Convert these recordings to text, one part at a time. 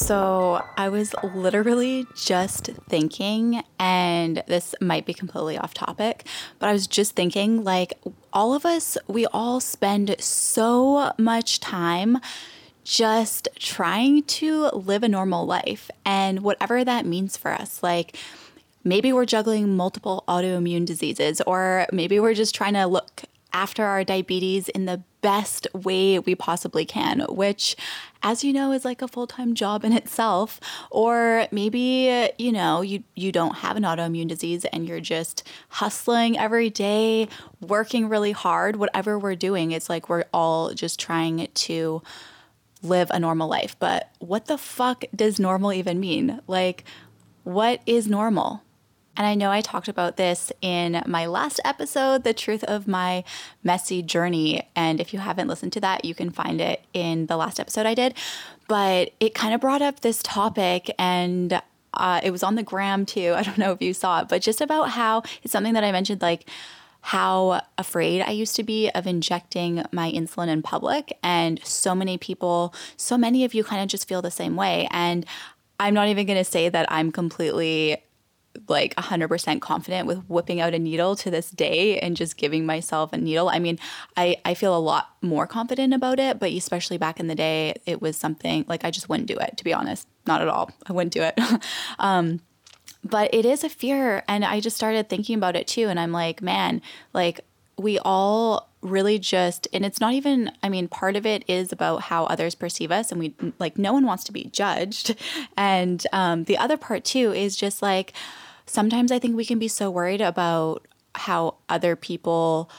So I was literally just thinking, and this might be completely off topic, but I was just thinking like, all of us, we all spend so much time just trying to live a normal life and whatever that means for us. Like, maybe we're juggling multiple autoimmune diseases, or maybe we're just trying to look after our diabetes in the best way we possibly can, which, as you know, is like a full time job in itself. Or maybe, you know, you, you don't have an autoimmune disease and you're just hustling every day, working really hard. Whatever we're doing, it's like we're all just trying to live a normal life. But what the fuck does normal even mean? Like, what is normal? And I know I talked about this in my last episode, The Truth of My Messy Journey. And if you haven't listened to that, you can find it in the last episode I did. But it kind of brought up this topic and uh, it was on the gram too. I don't know if you saw it, but just about how it's something that I mentioned like, how afraid I used to be of injecting my insulin in public. And so many people, so many of you kind of just feel the same way. And I'm not even going to say that I'm completely like 100% confident with whipping out a needle to this day and just giving myself a needle. I mean, I, I feel a lot more confident about it, but especially back in the day, it was something like I just wouldn't do it, to be honest. Not at all. I wouldn't do it. um, but it is a fear. And I just started thinking about it too. And I'm like, man, like we all really just and it's not even i mean part of it is about how others perceive us and we like no one wants to be judged and um, the other part too is just like sometimes I think we can be so worried about how other people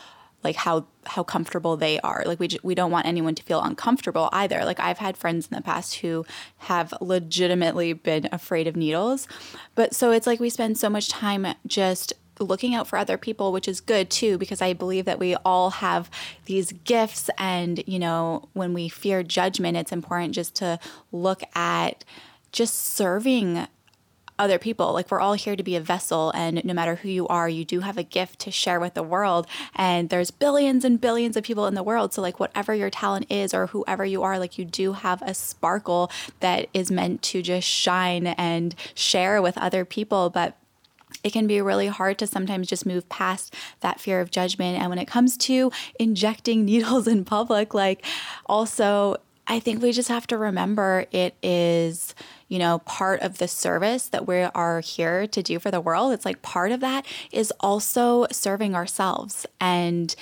like how how comfortable they are. Like we we don't want anyone to feel uncomfortable either. Like i've had friends in the past who have legitimately been afraid of needles. But so it's like we spend so much time just looking out for other people which is good too because i believe that we all have these gifts. And you know when we fear judgment it's important just to look at just serving other people. Like we're all here to be a vessel, and no matter who you are, you do have a gift to share with the world. And there's billions and billions of people in the world. So, like, whatever your talent is, or whoever you are, like, you do have a sparkle that is meant to just shine and share with other people. But it can be really hard to sometimes just move past that fear of judgment. And when it comes to injecting needles in public, like, also, I think we just have to remember it is you know, part of the service that we are here to do for the world. It's like part of that is also serving ourselves and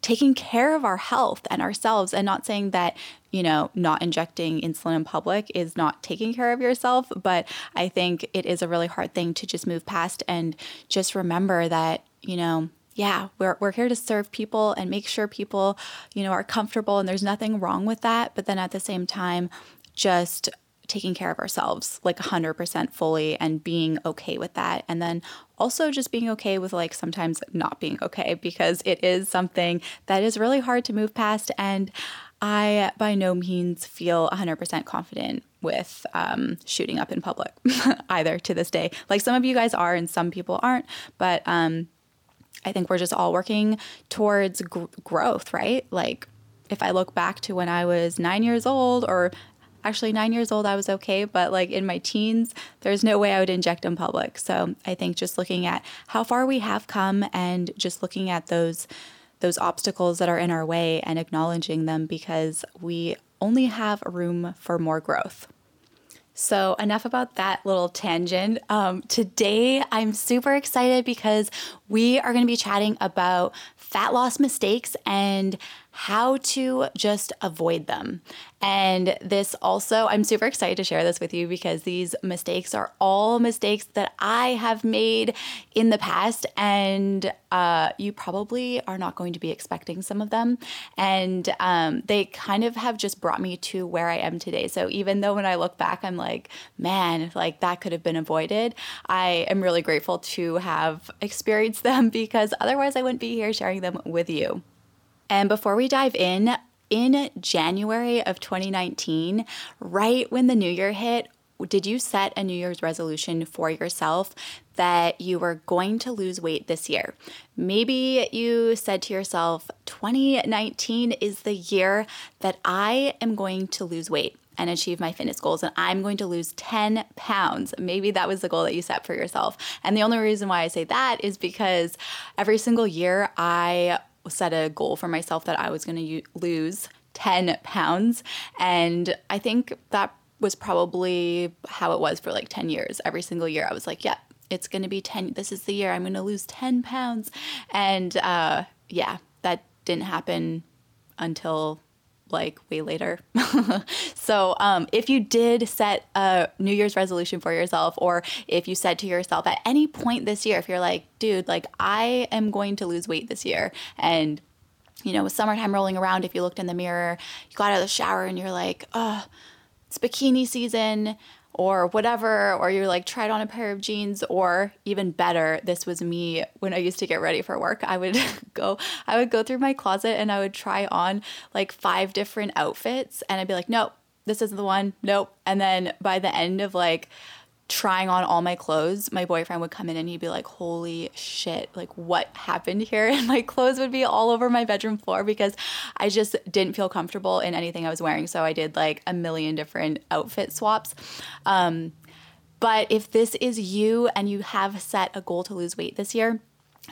taking care of our health and ourselves and not saying that you know not injecting insulin in public is not taking care of yourself but i think it is a really hard thing to just move past and just remember that you know yeah, we're, we're here to serve people and make sure people, you know, are comfortable and there's nothing wrong with that. But then at the same time, just taking care of ourselves like 100% fully and being okay with that. And then also just being okay with like sometimes not being okay because it is something that is really hard to move past. And I by no means feel 100% confident with um, shooting up in public either to this day. Like some of you guys are and some people aren't, but um, I think we're just all working towards gr- growth, right? Like if I look back to when I was nine years old or actually nine years old, I was okay, but like in my teens, there's no way I would inject in public. So I think just looking at how far we have come and just looking at those those obstacles that are in our way and acknowledging them because we only have room for more growth. So, enough about that little tangent. Um, today, I'm super excited because we are going to be chatting about fat loss mistakes and how to just avoid them. And this also, I'm super excited to share this with you because these mistakes are all mistakes that I have made in the past, and uh, you probably are not going to be expecting some of them. And um, they kind of have just brought me to where I am today. So even though when I look back, I'm like, man, like that could have been avoided, I am really grateful to have experienced them because otherwise I wouldn't be here sharing them with you. And before we dive in, in January of 2019, right when the new year hit, did you set a New Year's resolution for yourself that you were going to lose weight this year? Maybe you said to yourself, 2019 is the year that I am going to lose weight and achieve my fitness goals and I'm going to lose 10 pounds. Maybe that was the goal that you set for yourself. And the only reason why I say that is because every single year I set a goal for myself that I was going to lose 10 pounds. And I think that was probably how it was for like 10 years. Every single year, I was like, yeah, it's going to be 10. This is the year I'm going to lose 10 pounds. And uh, yeah, that didn't happen until like way later. so, um, if you did set a New Year's resolution for yourself, or if you said to yourself at any point this year, if you're like, dude, like I am going to lose weight this year, and you know, with summertime rolling around, if you looked in the mirror, you got out of the shower and you're like, oh, it's bikini season or whatever, or you're like tried on a pair of jeans, or even better, this was me when I used to get ready for work. I would go, I would go through my closet and I would try on like five different outfits, and I'd be like, nope, this isn't the one, nope. And then by the end of like trying on all my clothes, my boyfriend would come in and he'd be like, Holy shit, like what happened here? And my clothes would be all over my bedroom floor because I just didn't feel comfortable in anything I was wearing. So I did like a million different outfit swaps. Um, but if this is you and you have set a goal to lose weight this year,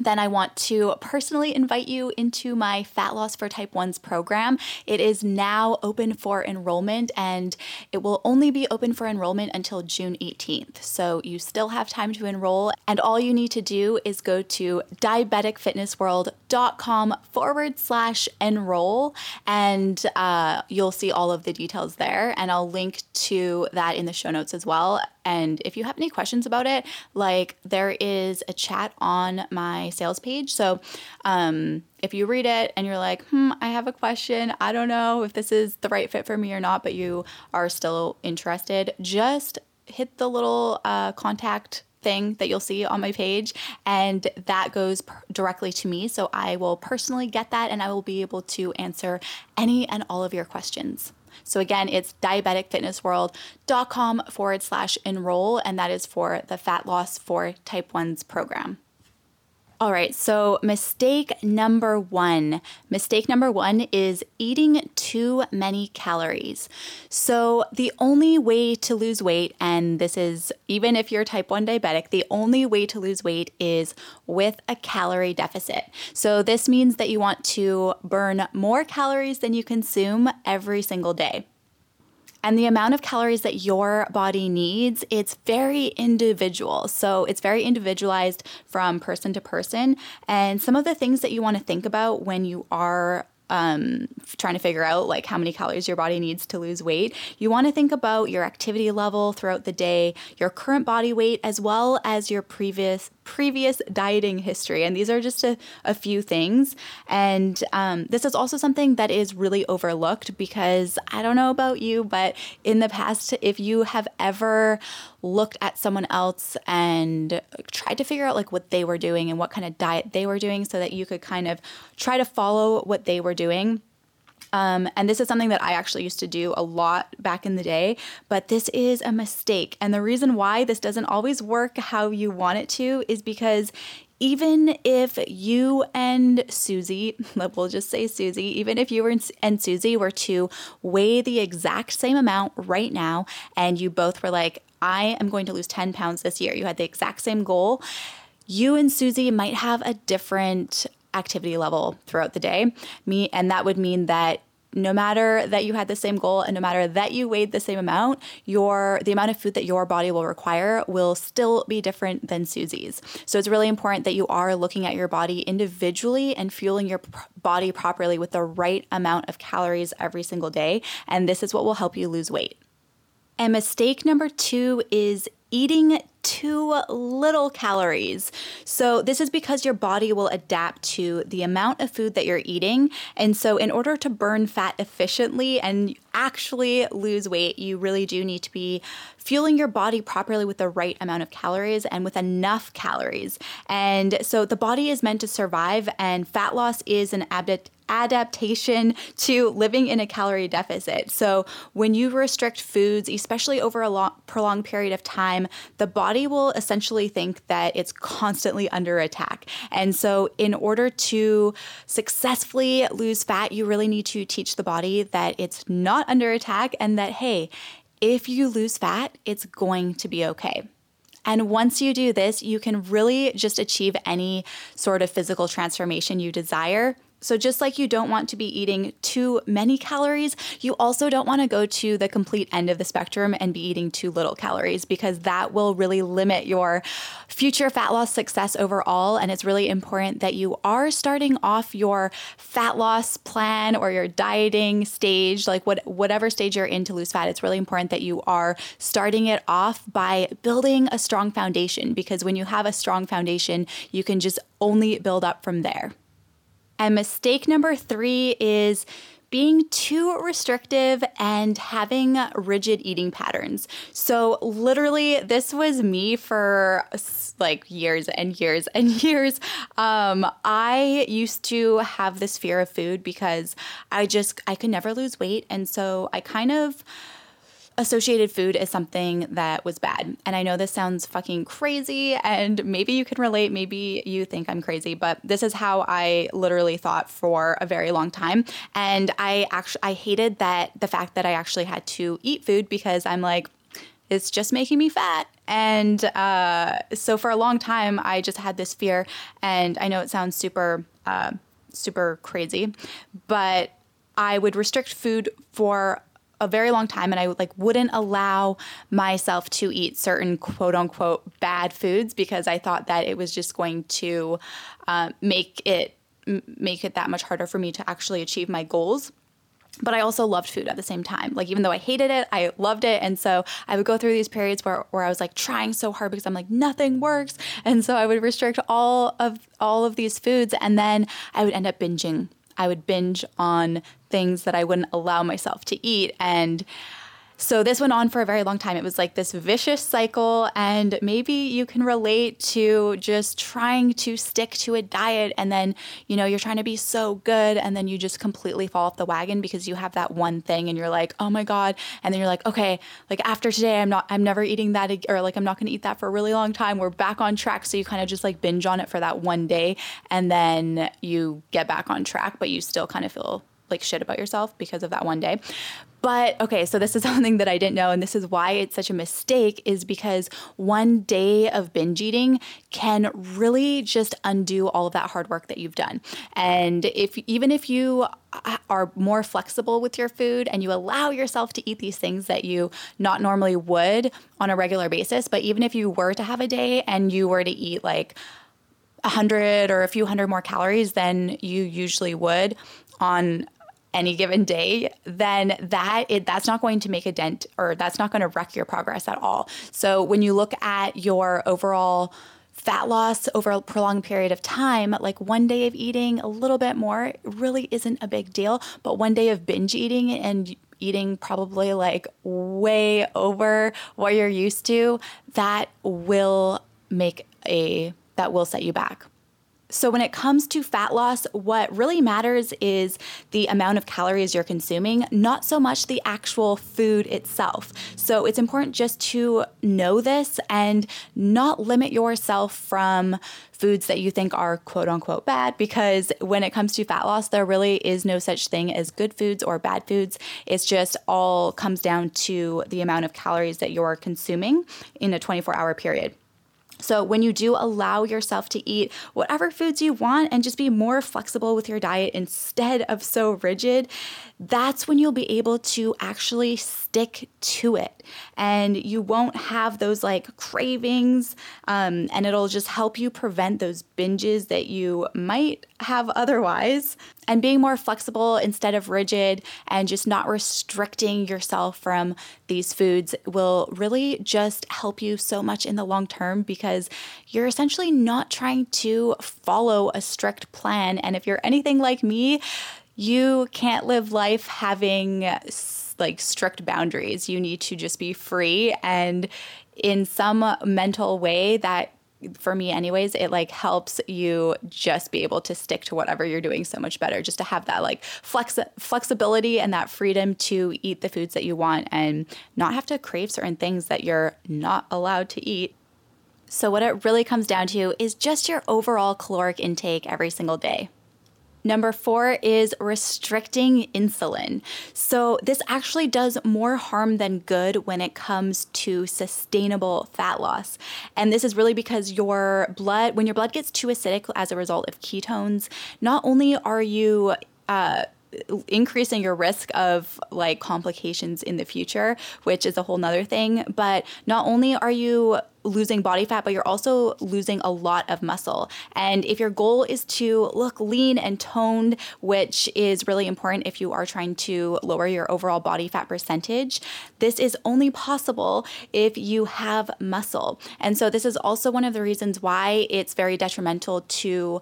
then I want to personally invite you into my Fat Loss for Type 1s program. It is now open for enrollment and it will only be open for enrollment until June 18th. So you still have time to enroll. And all you need to do is go to diabeticfitnessworld.com forward slash enroll and uh, you'll see all of the details there. And I'll link to that in the show notes as well. And if you have any questions about it, like there is a chat on my sales page. So um, if you read it and you're like, hmm, I have a question, I don't know if this is the right fit for me or not, but you are still interested, just hit the little uh, contact thing that you'll see on my page and that goes directly to me. So i will personally get that and i will be able to answer any and all of your questions so again, it's diabeticfitnessworld.com forward slash enroll, and that is for the fat loss for type 1s program. All right, so mistake number one. Mistake number one is eating too many calories. So, the only way to lose weight, and this is even if you're type 1 diabetic, the only way to lose weight is with a calorie deficit. So, this means that you want to burn more calories than you consume every single day and the amount of calories that your body needs, it's very individual. So it's very individualized from person to person. And some of the things that you want to think about when you are um, trying to figure out like how many calories your body needs to lose weight, you want to think about your activity level throughout the day, your current body weight, as well as your previous previous dieting history. And these are just a, a few things. And um, this is also something that is really overlooked because I don't know about you, but in the past, if you have ever looked at someone else and tried to figure out like what they were doing and what kind of diet they were doing so that you could kind of try to follow what they were doing um, and this is something that I actually used to do a lot back in the day, but this is a mistake. And the reason why this doesn't always work how you want it to is because even if you and Susie, we'll just say Susie, even if you and Susie were to weigh the exact same amount right now, and you both were like, I am going to lose 10 pounds this year, you had the exact same goal, you and Susie might have a different activity level throughout the day. Me and that would mean that no matter that you had the same goal and no matter that you weighed the same amount, your the amount of food that your body will require will still be different than Susie's. So it's really important that you are looking at your body individually and fueling your pr- body properly with the right amount of calories every single day, and this is what will help you lose weight. And mistake number 2 is eating too little calories. So, this is because your body will adapt to the amount of food that you're eating. And so, in order to burn fat efficiently and actually lose weight, you really do need to be fueling your body properly with the right amount of calories and with enough calories. And so, the body is meant to survive, and fat loss is an adapt adaptation to living in a calorie deficit. So, when you restrict foods, especially over a long, prolonged period of time, the body will essentially think that it's constantly under attack. And so, in order to successfully lose fat, you really need to teach the body that it's not under attack and that, hey, if you lose fat, it's going to be okay. And once you do this, you can really just achieve any sort of physical transformation you desire so, just like you don't want to be eating too many calories, you also don't want to go to the complete end of the spectrum and be eating too little calories because that will really limit your future fat loss success overall. And it's really important that you are starting off your fat loss plan or your dieting stage, like what, whatever stage you're in to lose fat. It's really important that you are starting it off by building a strong foundation because when you have a strong foundation, you can just only build up from there. And mistake number three is being too restrictive and having rigid eating patterns. So, literally, this was me for like years and years and years. Um, I used to have this fear of food because I just, I could never lose weight. And so I kind of, associated food as something that was bad. And I know this sounds fucking crazy, and maybe you can relate, maybe you think I'm crazy, but this is how I literally thought for a very long time. And I actually I hated that the fact that I actually had to eat food because I'm like, it's just making me fat. And uh, so for a long time, I just had this fear. And I know it sounds super, uh, super crazy, but I would restrict food for a very long time and I like wouldn't allow myself to eat certain quote unquote bad foods because I thought that it was just going to uh, make it make it that much harder for me to actually achieve my goals but I also loved food at the same time. Like even though I hated it, I loved it. And so I would go through these periods where, where I was like trying so hard because I'm like nothing works. And so I would restrict all of all of these foods and then I would end up binging I would binge on things that I wouldn't allow myself to eat. And so this went on for a very long time. It was like this vicious cycle, and maybe you can relate to just trying to stick to a diet, and then you know you're trying to be so good, and then you just completely fall off the wagon because you have that one thing, and you're like, oh my god, and then you're like, okay, like after today, I'm not, I'm never eating that, or like I'm not going to eat that for a really long time. We're back on track, so you kind of just like binge on it for that one day, and then you get back on track, but you still kind of feel like shit about yourself because of that one day. But okay, so this is something that I didn't know, and this is why it's such a mistake, is because one day of binge eating can really just undo all of that hard work that you've done. And if even if you uh, are more flexible with your food and you allow yourself to eat these things that you not normally would on a regular basis, but even if you were to have a day and you were to eat like a hundred or a few hundred more calories than you usually would on any given day, then that it, that's not going to make a dent or that's not going to wreck your progress at all. So when you look at your overall fat loss over a prolonged period of time, like one day of eating a little bit more really isn't a big deal, but one day of binge eating and eating probably like way over what you're used to, that will make a that will set you back. So, when it comes to fat loss, what really matters is the amount of calories you're consuming, not so much the actual food itself. So, it's important just to know this and not limit yourself from foods that you think are quote unquote bad because when it comes to fat loss, there really is no such thing as good foods or bad foods. It's just all comes down to the amount of calories that you're consuming in a 24 hour period. So, when you do allow yourself to eat whatever foods you want and just be more flexible with your diet instead of so rigid, that's when you'll be able to actually stick to it. And you won't have those like cravings, um, and it'll just help you prevent those binges that you might have otherwise. And being more flexible instead of rigid and just not restricting yourself from these foods will really just help you so much in the long term because you're essentially not trying to follow a strict plan. And if you're anything like me, you can't live life having like strict boundaries. You need to just be free and in some mental way that for me anyways it like helps you just be able to stick to whatever you're doing so much better just to have that like flex flexibility and that freedom to eat the foods that you want and not have to crave certain things that you're not allowed to eat so what it really comes down to is just your overall caloric intake every single day Number four is restricting insulin. So, this actually does more harm than good when it comes to sustainable fat loss. And this is really because your blood, when your blood gets too acidic as a result of ketones, not only are you uh, increasing your risk of like complications in the future, which is a whole nother thing. But not only are you losing body fat, but you're also losing a lot of muscle. And if your goal is to look lean and toned, which is really important if you are trying to lower your overall body fat percentage, this is only possible if you have muscle. And so, this is also one of the reasons why it's very detrimental to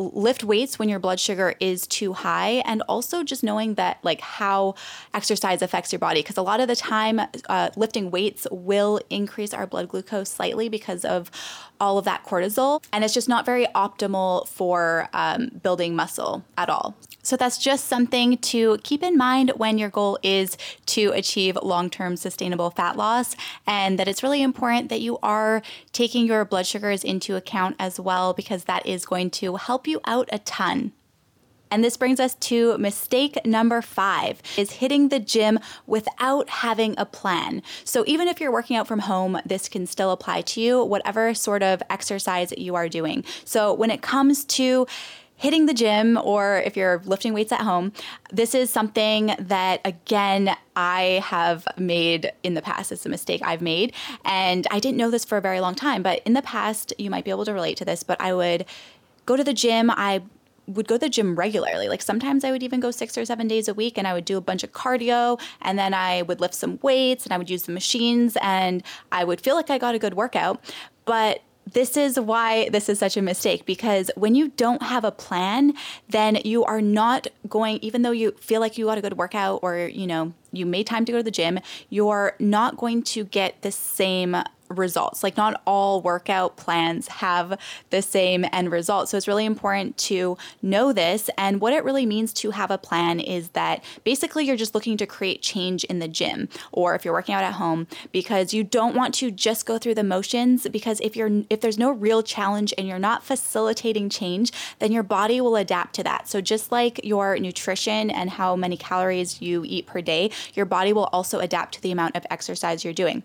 lift weights when your blood sugar is too high and also just knowing that like how exercise affects your body because a lot of the time uh, lifting weights will increase our blood glucose slightly because of all of that cortisol and it's just not very optimal for um, building muscle at all so that's just something to keep in mind when your goal is to achieve long term sustainable fat loss, and that it's really important that you are taking your blood sugars into account as well, because that is going to help you out a ton. And this brings us to mistake number five is hitting the gym without having a plan. So even if you're working out from home, this can still apply to you, whatever sort of exercise you are doing. So when it comes to hitting the gym or if you're lifting weights at home, this is something that, again, I have made in the past. It's a mistake I've made. And I didn't know this for a very long time, but in the past, you might be able to relate to this, but I would go to the gym. I would go to the gym regularly. Like sometimes I would even go six or seven days a week and I would do a bunch of cardio and then I would lift some weights and I would use the machines and I would feel like I got a good workout. But this is why this is such a mistake because when you don't have a plan, then you are not going, even though you feel like you got a good workout or, you know, you made time to go to the gym, you're not going to get the same results. Like, not all workout plans have the same end result. So, it's really important to know this. And what it really means to have a plan is that basically you're just looking to create change in the gym or if you're working out at home because you don't want to just go through the motions because if you're if there's no real challenge and you're not facilitating change, then your body will adapt to that. So just like your nutrition and how many calories you eat per day, your body will also adapt to the amount of exercise you're doing.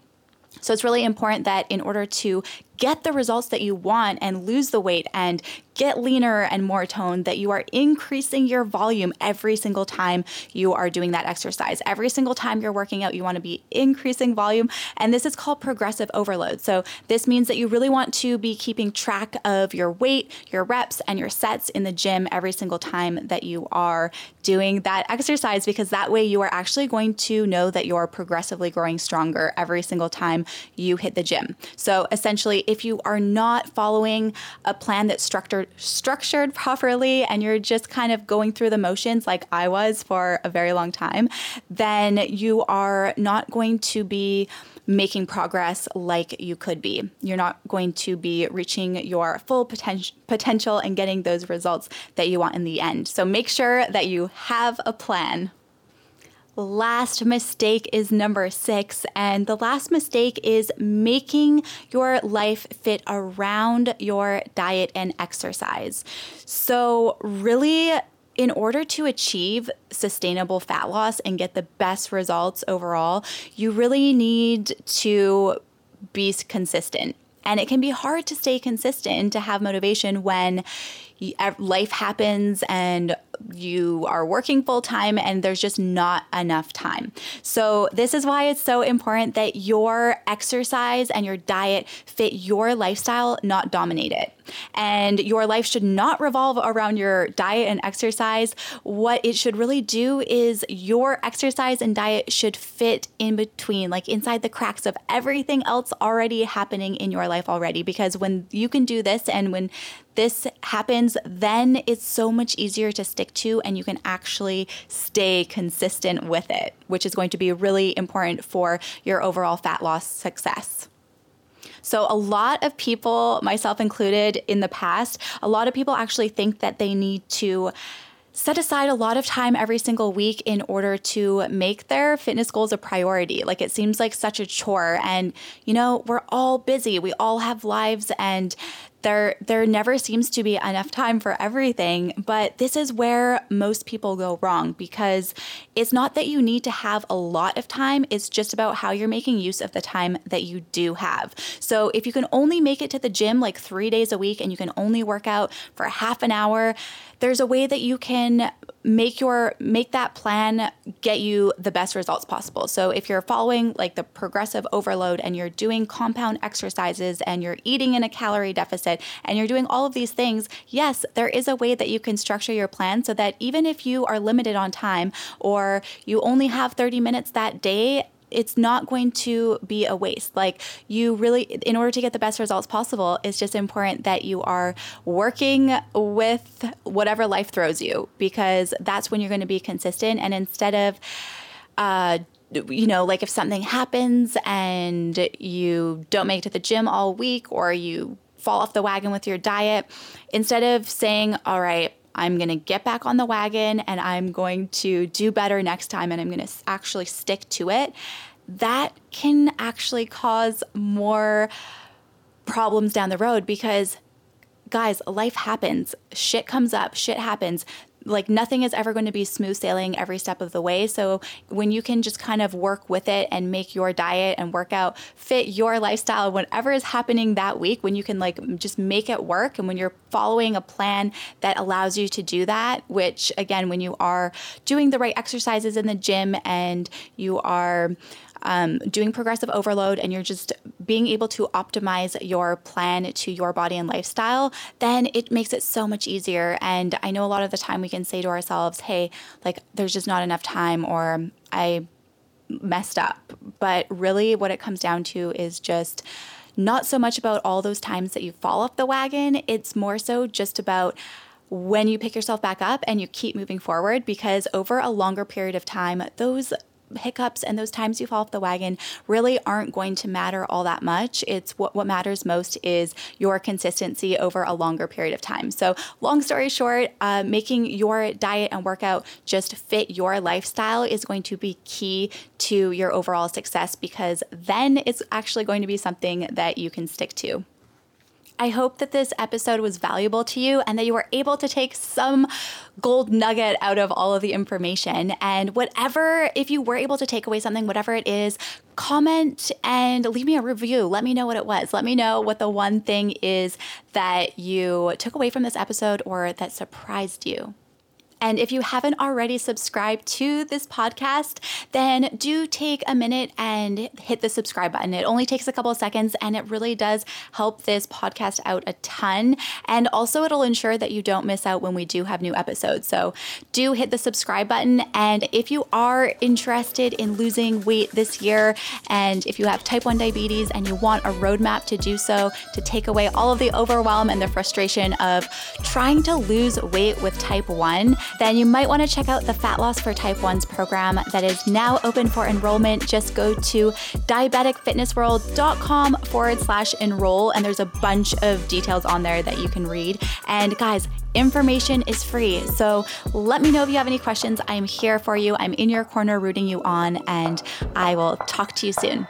So it's really important that in order to get the results that you want and lose the weight and get leaner and more toned, that you are increasing your volume every single time you are doing that exercise. Every single time you're working out, you want to be increasing volume. And this is called progressive overload. So this means that you really want to be keeping track of your weight, your reps, and your sets in the gym every single time that you are doing that exercise, because that way you are actually going to know that you're progressively growing stronger every single time you hit the gym. So essentially, if you are not following a plan that's structured structured properly and you're just kind of going through the motions like I was for a very long time, then you are not going to be making progress like you could be. You're not going to be reaching your full poten- potential and getting those results that you want in the end. So make sure that you have a plan. Last mistake is number six. And the last mistake is making your life fit around your diet and exercise. So, really, in order to achieve sustainable fat loss and get the best results overall, you really need to be consistent. And it can be hard to stay consistent to have motivation when life happens and you are working full time and there's just not enough time. So, this is why it's so important that your exercise and your diet fit your lifestyle, not dominate it. And your life should not revolve around your diet and exercise. What it should really do is your exercise and diet should fit in between, like inside the cracks of everything else already happening in your life already. Because when you can do this and when this happens, then it's so much easier to stick to and you can actually stay consistent with it, which is going to be really important for your overall fat loss success. So, a lot of people, myself included in the past, a lot of people actually think that they need to set aside a lot of time every single week in order to make their fitness goals a priority. Like it seems like such a chore. And, you know, we're all busy, we all have lives, and there there never seems to be enough time for everything but this is where most people go wrong because it's not that you need to have a lot of time it's just about how you're making use of the time that you do have. So if you can only make it to the gym like 3 days a week and you can only work out for half an hour there's a way that you can make your make that plan get you the best results possible. So if you're following like the progressive overload and you're doing compound exercises and you're eating in a calorie deficit and you're doing all of these things, yes, there is a way that you can structure your plan so that even if you are limited on time or you only have 30 minutes that day, it's not going to be a waste. Like you really, in order to get the best results possible, it's just important that you are working with whatever life throws you because that's when you're going to be consistent. And instead of, uh, you know, like if something happens and you don't make it to the gym all week or you fall off the wagon with your diet, instead of saying, all right, I'm going to get back on the wagon and I'm going to do better next time and I'm going to actually stick to it, that can actually cause more problems down the road because guys, life happens. Shit comes up, shit happens like nothing is ever going to be smooth sailing every step of the way. So when you can just kind of work with it and make your diet and workout fit your lifestyle, whatever is happening that week, when you can like just make it work and when you're following a plan that allows you to do that, which again, when you are doing the right exercises in the gym and you are um, doing progressive overload and you're just being able to optimize your plan to your body and lifestyle, then it makes it so much easier. And I know a lot of the time we can say to ourselves, hey, like there's just not enough time, or I messed up. But really, what it comes down to is just not so much about all those times that you fall off the wagon, it's more so just about when you pick yourself back up and you keep moving forward because over a longer period of time, those hiccups and those times you fall off the wagon really aren't going to matter all that much. It's what, what matters most is your consistency over a longer period of time. So, long story short, uh, making your diet and workout just fit your lifestyle is going to be key to your overall success because then it's actually going to be something that you can stick to. I hope that this episode was valuable to you and that you were able to take some gold nugget out of all of the information. And whatever, if you were able to take away something, whatever it is, comment and leave me a review. Let me know what it was. Let me know what the one thing is that you took away from this episode or that surprised you. And if you haven't already subscribed to this podcast, then do take a minute and hit the subscribe button. It only takes a couple of seconds and it really does help this podcast out a ton. And also, it'll ensure that you don't miss out when we do have new episodes. So, do hit the subscribe button. And if you are interested in losing weight this year, and if you have type 1 diabetes and you want a roadmap to do so, to take away all of the overwhelm and the frustration of trying to lose weight with type 1, then you might want to check out the Fat Loss for Type 1s program that is now open for enrollment. Just go to diabeticfitnessworld.com forward slash enroll, and there's a bunch of details on there that you can read. And guys, information is free. So let me know if you have any questions. I'm here for you. I'm in your corner rooting you on, and I will talk to you soon.